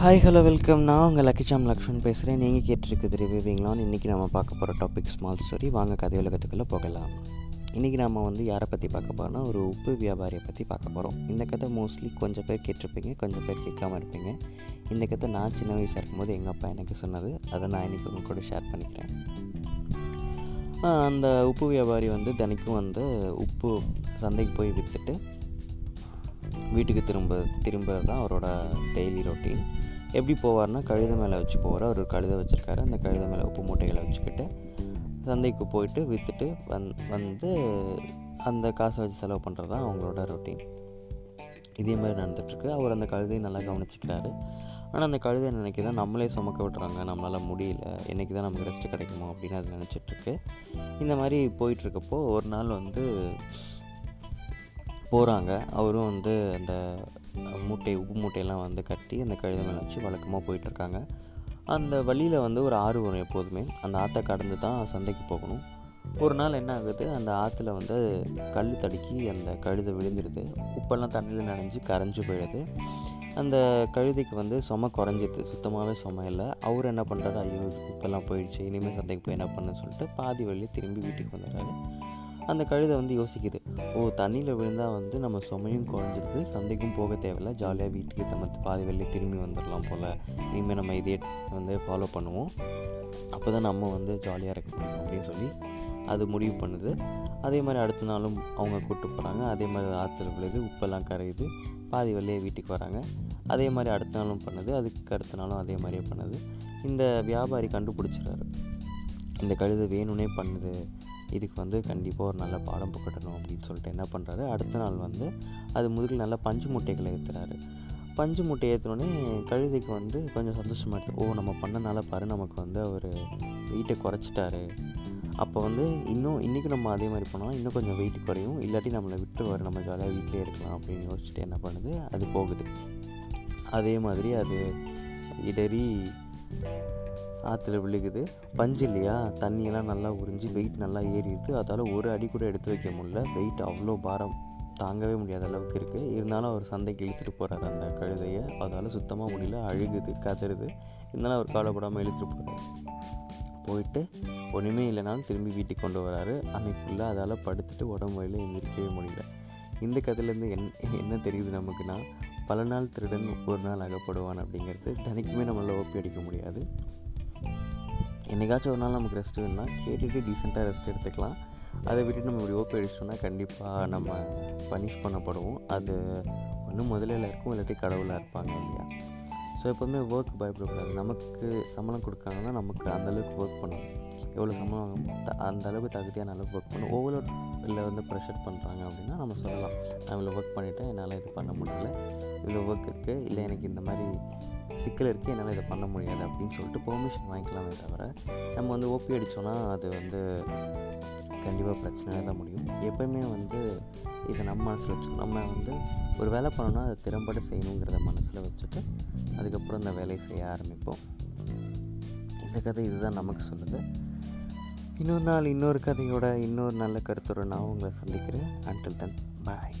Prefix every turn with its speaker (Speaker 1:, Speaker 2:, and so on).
Speaker 1: Hi hello welcome நான் உங்கள் லக்கிச்சாம் லக்ஷ்மன் பேசுகிறேன் நீங்கள் கேட்டிருக்குது ரிவ்யூவிங்லான்னு இன்றைக்கி நம்ம பார்க்க போகிற டாபிக் ஸ்மால் ஸ்டோரி வாங்க கதை உலகத்துக்குள்ளே போகலாம். இன்றைக்கி நம்ம வந்து யாரை பற்றி பார்க்க போகிறோம்னா ஒரு உப்பு வியாபாரியை பற்றி பார்க்க போகிறோம் இந்த கதை மோஸ்ட்லி கொஞ்சம் பேர் கேட்டிருப்பீங்க கொஞ்சம் பேர் கேட்காம இருப்பீங்க. இந்த கதை நான் சின்ன வயசாக இருக்கும்போது எங்கள் அப்பா எனக்கு சொன்னது. அதை நான் இன்றைக்கி உங்க கூட ஷேர் பண்ணிக்கிறேன். அந்த உப்பு வியாபாரி வந்து தினைக்கும் வந்து உப்பு சந்தைக்கு போய் விற்றுட்டு வீட்டுக்கு திரும்ப திரும்புறது தான் அவரோட டெய்லி ரொட்டீன் எப்படி போவார்னா கழுத மேலே வச்சு போவார். அவர் ஒரு கழுதை வச்சுருக்காரு. அந்த கழுத மேலே உப்பு மூட்டைகளை வச்சுக்கிட்டு சந்தைக்கு போயிட்டு விற்றுட்டு வந் வந்து அந்த காசை வச்சு செலவு பண்ணுறது தான் அவங்களோட ரொட்டீன் இதே மாதிரி நடந்துட்டுருக்கு. அவர் அந்த கழுதையை நல்லா கவனிச்சுக்கிறாரு. ஆனால் அந்த கழுதை நினைக்கி தான் நம்மளே சுமக்க விட்டுறாங்க. நம்மளால் முடியல. என்றைக்கு தான் நமக்கு ரெஸ்ட் கிடைக்குமோ அப்படின்னு அது நினச்சிட்ருக்கு இந்த மாதிரி போயிட்டுருக்கப்போ ஒரு நாள் வந்து போகிறாங்க அவரும் வந்து அந்த மூட்டை உப்பு மூட்டையெல்லாம் வந்து கட்டி அந்த கழுதை மேலே வச்சு வழக்கமாக போயிட்டுருக்காங்க. அந்த வழியில் வந்து ஒரு ஆறு வரும் எப்போதுமே. அந்த ஆற்றை கடந்து தான் சந்தைக்கு போகணும். ஒரு நாள் என்ன ஆகுது? அந்த ஆற்றுல வந்து கல் தடுக்கி அந்த கழுதை விழுந்துடுது. உப்பெல்லாம் தண்ணியில் நனைஞ்சு கரைஞ்சி போயிடுது. அந்த கழுதைக்கு வந்து சும குறைஞ்சிது சுத்தமாகவே சும இல்லை. அவர் என்ன பண்ணுறாரு ஐயோ உப்பெல்லாம் போயிடுச்சு. இனிமேல் சந்தைக்கு போய் என்ன பண்ணுன்னு சொல்லிட்டு பாதி வழியை திரும்பி வீட்டுக்கு வந்துடுறாரு. அந்த கழுதை வந்து யோசிக்குது. ஓ தண்ணியில் விழுந்தால் வந்து நம்ம சுமையும் குறைஞ்சிருது சந்தைக்கும் போக தேவையில்ல. ஜாலியாக வீட்டுக்கு நம்ம பாதி வெளியே திரும்பி வந்துடலாம் போல். இனிமேல் நம்ம இதே வந்து ஃபாலோ பண்ணுவோம். அப்போ தான் நம்ம வந்து ஜாலியாக இருக்கணும் அப்படின்னு சொல்லி அது முடிவு பண்ணுது. அதே மாதிரி அடுத்த நாளும் அவங்க கூப்பிட்டு போகிறாங்க அதே மாதிரி ஆற்றுல விழுது உப்பெல்லாம் கரையுது. பாதி வழியே வீட்டுக்கு வராங்க. அதே மாதிரி அடுத்த நாளும் பண்ணுது. அதுக்கு அடுத்த நாளும் அதே மாதிரியே பண்ணுது. இந்த வியாபாரி கண்டுபிடிச்சிறாரு இந்த கழுதை வேணும்னே பண்ணுது. இதுக்கு வந்து கண்டிப்பாக ஒரு நல்ல பாடம் புகட்டணும் அப்படின்னு சொல்லிட்டு என்ன பண்ணுறாரு அடுத்த நாள் வந்து அது முதுகில் நல்லா பஞ்சு மூட்டைகளை ஏற்றுறாரு பஞ்சு மூட்டை ஏற்றினோடனே கழுதைக்கு வந்து கொஞ்சம் சந்தோஷமாக இருக்குது ஓ நம்ம பண்ணனால பாரு நமக்கு வந்து அவர் வெயிட்டை குறைச்சிட்டாரு. அப்போ வந்து இன்னும் இன்றைக்கி நம்ம அதே மாதிரி பண்ணோம் இன்னும் கொஞ்சம் வெயிட் குறையும். இல்லாட்டி நம்மளை விட்டுருவார் நம்ம ஜாலியாக வீட்டிலே இருக்கலாம் அப்படின்னு யோசிச்சுட்டு என்ன பண்ணுது? அது போகுது. அதே மாதிரி அது இடறி ஆற்றுல விழுகுது. பஞ்சு இல்லையா? தண்ணியெல்லாம் நல்லா உறிஞ்சி வெயிட் நல்லா ஏறிடுது அதால் ஒரு அடி கூட எடுத்து வைக்க முடியல. வெயிட் அவ்வளோ பாரம் தாங்கவே முடியாத அளவுக்கு இருக்குது இருந்தாலும் அவர் சந்தைக்கு இழுத்துட்டு போகிறாரு அந்த கழுதையை. அதால் சுத்தமாக முடியல. அழுகுது கதறுது. இருந்தாலும் அவர் கவலைப்படாமல் இழுத்துட்டு போகிறார் போயிட்டு ஒன்றுமே இல்லைனாலும் திரும்பி வீட்டுக்கு கொண்டு வராரு. அன்னைக்கு ஃபுல்லாக அதால் படுத்துட்டு உடம்பு வழியில் எந்திரிக்கவே முடியல. இந்த கதையிலேருந்து என் என்ன தெரியுது நமக்குன்னா பல நாள் திருடன் ஒரு நாள் அகப்படுவான் அப்படிங்கிறது. தனிக்குமே நம்மளால் ஓப்பி அடிக்க முடியாது. என்னைக்காச்சும் ஒரு நாள் நமக்கு ரெஸ்ட் வேணும்னா கேட்டுட்டு டீசெண்டாக ரெஸ்ட் எடுத்துக்கலாம். அதை விட்டு நம்ம இப்படி ஓப்பி அடிச்சிட்டோம்னா கண்டிப்பாக நம்ம பனிஷ் பண்ணப்படுவோம். அது ஒன்றும் முதலில் இருக்கும் இல்லாட்டி கடவுளாக இருப்பாங்க இல்லையா? ஸோ எப்போவுமே ஒர்க் பயப்படக்கூடாது. நமக்கு சம்பளம் கொடுக்காங்கன்னா நமக்கு அந்தளவுக்கு ஒர்க் பண்ணணும். எவ்வளோ சம்பளம் வாங்கணும் த அந்த அளவுக்கு தகுதியான அளவுக்கு ஒர்க் பண்ணணும். ஒவ்வொரு இல்லை வந்து ப்ரெஷர் பண்ணுறாங்க அப்படின்னா நம்ம சொல்லலாம். நான் இவ்வளோ ஒர்க் பண்ணிவிட்டேன் என்னால் இது பண்ண முடியல. இவ்வளோ ஒர்க் இருக்குது இல்லை எனக்கு இந்த மாதிரி சிக்கல் இருக்குது என்னால் இதை பண்ண முடியாது அப்படின்னு சொல்லிட்டு பெர்மிஷன் வாங்கிக்கலாமே தவிர நம்ம வந்து ஓபி அடித்தோன்னா அது வந்து கண்டிப்பாக பிரச்சனையாக தான் முடியும். எப்போயுமே வந்து இதை நம்ம மனசில் வச்சுக்கணும். நம்ம வந்து ஒரு வேலை பண்ணோன்னா அதை திறம்பட செய்யணுங்கிறத மனசில் வச்சுட்டு அதுக்கப்புறம் இந்த வேலையை செய்ய ஆரம்பிப்போம். இந்த கதை இதுதான் நமக்கு சொல்லுது. இன்னொரு நாள் இன்னொரு கதையோட இன்னொரு நல்ல கருத்துடன் நான் உங்களை சந்திக்கிறேன். அன்டில் தன் பாய்